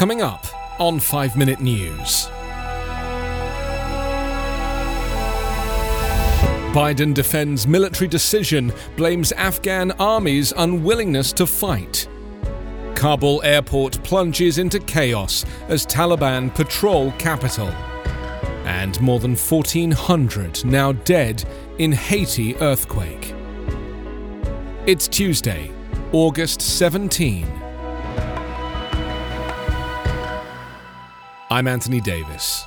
Coming up on 5 Minute News. Biden defends military decision, blames Afghan army's unwillingness to fight. Kabul airport plunges into chaos as Taliban patrol capital. And more than 1,400 now dead in Haiti earthquake. It's Tuesday, August 17. I'm Anthony Davis.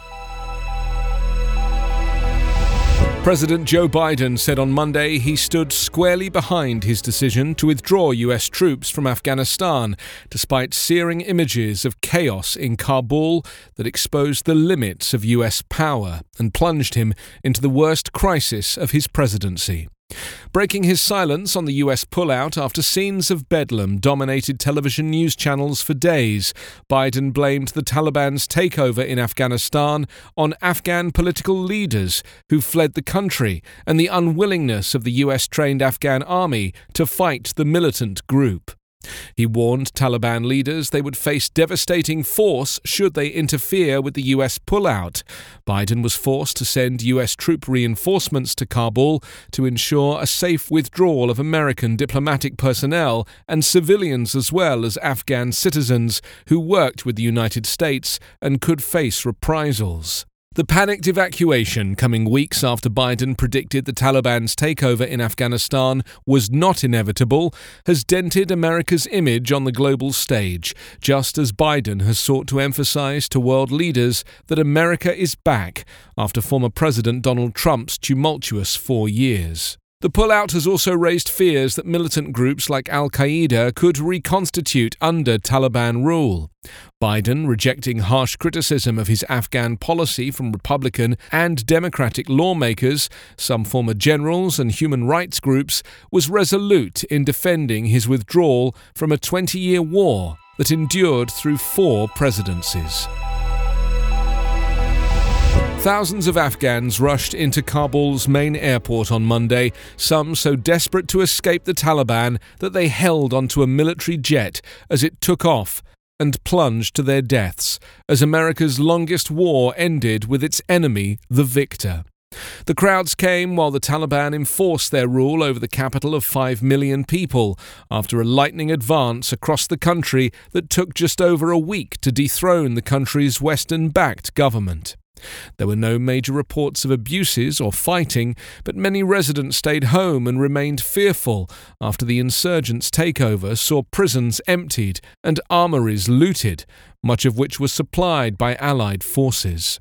President Joe Biden said on Monday he stood squarely behind his decision to withdraw U.S. troops from Afghanistan, despite searing images of chaos in Kabul that exposed the limits of U.S. power and plunged him into the worst crisis of his presidency. Breaking his silence on the US pullout after scenes of bedlam dominated television news channels for days, Biden blamed the Taliban's takeover in Afghanistan on Afghan political leaders who fled the country and the unwillingness of the US trained Afghan army to fight the militant group. He warned Taliban leaders they would face devastating force should they interfere with the US pullout. Biden was forced to send US troop reinforcements to Kabul to ensure a safe withdrawal of American diplomatic personnel and civilians as well as Afghan citizens who worked with the United States and could face reprisals. The panicked evacuation coming weeks after Biden predicted the Taliban's takeover in Afghanistan was not inevitable has dented America's image on the global stage, just as Biden has sought to emphasize to world leaders that America is back after former President Donald Trump's tumultuous four years. The pullout has also raised fears that militant groups like Al Qaeda could reconstitute under Taliban rule. Biden, rejecting harsh criticism of his Afghan policy from Republican and Democratic lawmakers, some former generals, and human rights groups, was resolute in defending his withdrawal from a 20 year war that endured through four presidencies. Thousands of Afghans rushed into Kabul's main airport on Monday, some so desperate to escape the Taliban that they held onto a military jet as it took off and plunged to their deaths as America's longest war ended with its enemy, the victor. The crowds came while the Taliban enforced their rule over the capital of 5 million people after a lightning advance across the country that took just over a week to dethrone the country's Western backed government. There were no major reports of abuses or fighting, but many residents stayed home and remained fearful after the insurgents' takeover saw prisons emptied and armories looted, much of which was supplied by Allied forces.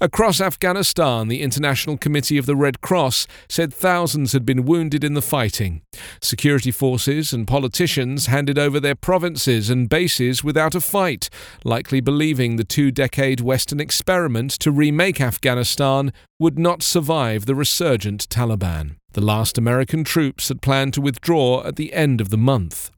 Across Afghanistan, the International Committee of the Red Cross said thousands had been wounded in the fighting. Security forces and politicians handed over their provinces and bases without a fight, likely believing the two decade Western experiment to remake Afghanistan would not survive the resurgent Taliban. The last American troops had planned to withdraw at the end of the month.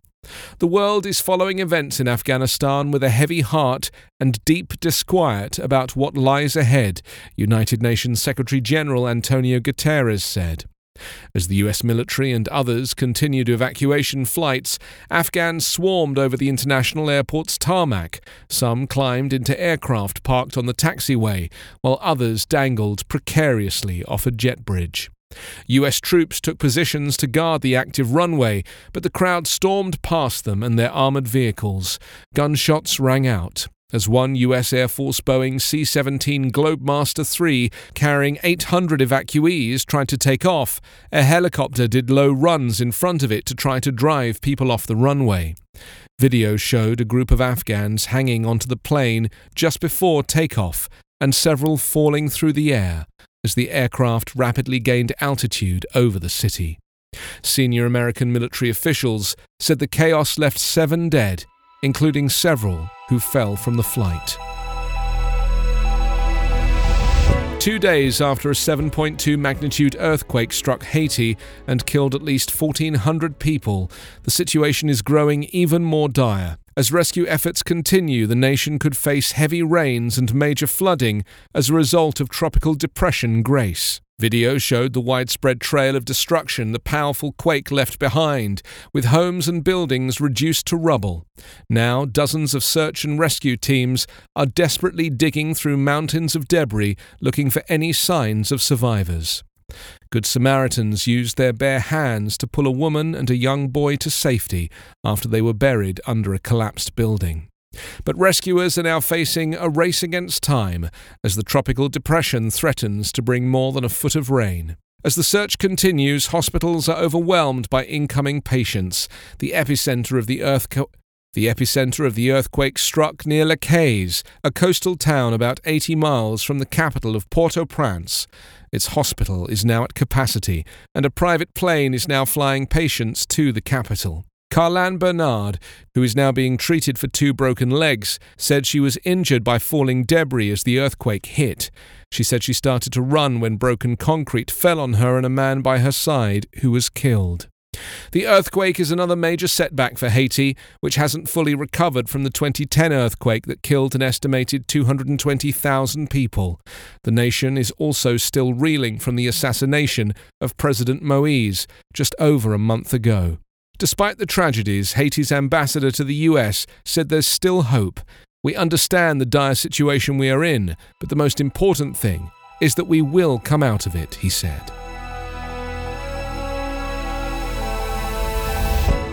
The world is following events in Afghanistan with a heavy heart and deep disquiet about what lies ahead, United Nations Secretary General Antonio Guterres said. As the US military and others continued evacuation flights, Afghans swarmed over the international airport's tarmac. Some climbed into aircraft parked on the taxiway, while others dangled precariously off a jet bridge. US troops took positions to guard the active runway, but the crowd stormed past them and their armored vehicles. Gunshots rang out as one US Air Force Boeing C 17 Globemaster III carrying 800 evacuees tried to take off. A helicopter did low runs in front of it to try to drive people off the runway. Video showed a group of Afghans hanging onto the plane just before takeoff and several falling through the air as the aircraft rapidly gained altitude over the city. Senior American military officials said the chaos left seven dead, including several who fell from the flight. Two days after a 7.2 magnitude earthquake struck Haiti and killed at least 1,400 people, the situation is growing even more dire. As rescue efforts continue, the nation could face heavy rains and major flooding as a result of tropical depression Grace. Video showed the widespread trail of destruction the powerful quake left behind, with homes and buildings reduced to rubble. Now, dozens of search and rescue teams are desperately digging through mountains of debris looking for any signs of survivors. Good Samaritans used their bare hands to pull a woman and a young boy to safety after they were buried under a collapsed building. But rescuers are now facing a race against time as the tropical depression threatens to bring more than a foot of rain. As the search continues, hospitals are overwhelmed by incoming patients. The epicenter of the earthquake. The epicenter of the earthquake struck near Les Cayes, a coastal town about 80 miles from the capital of Port-au-Prince. Its hospital is now at capacity, and a private plane is now flying patients to the capital. Carlan Bernard, who is now being treated for two broken legs, said she was injured by falling debris as the earthquake hit. She said she started to run when broken concrete fell on her and a man by her side who was killed. The earthquake is another major setback for Haiti, which hasn't fully recovered from the 2010 earthquake that killed an estimated 220,000 people. The nation is also still reeling from the assassination of President Moise just over a month ago. Despite the tragedies, Haiti's ambassador to the US said there's still hope. We understand the dire situation we are in, but the most important thing is that we will come out of it, he said.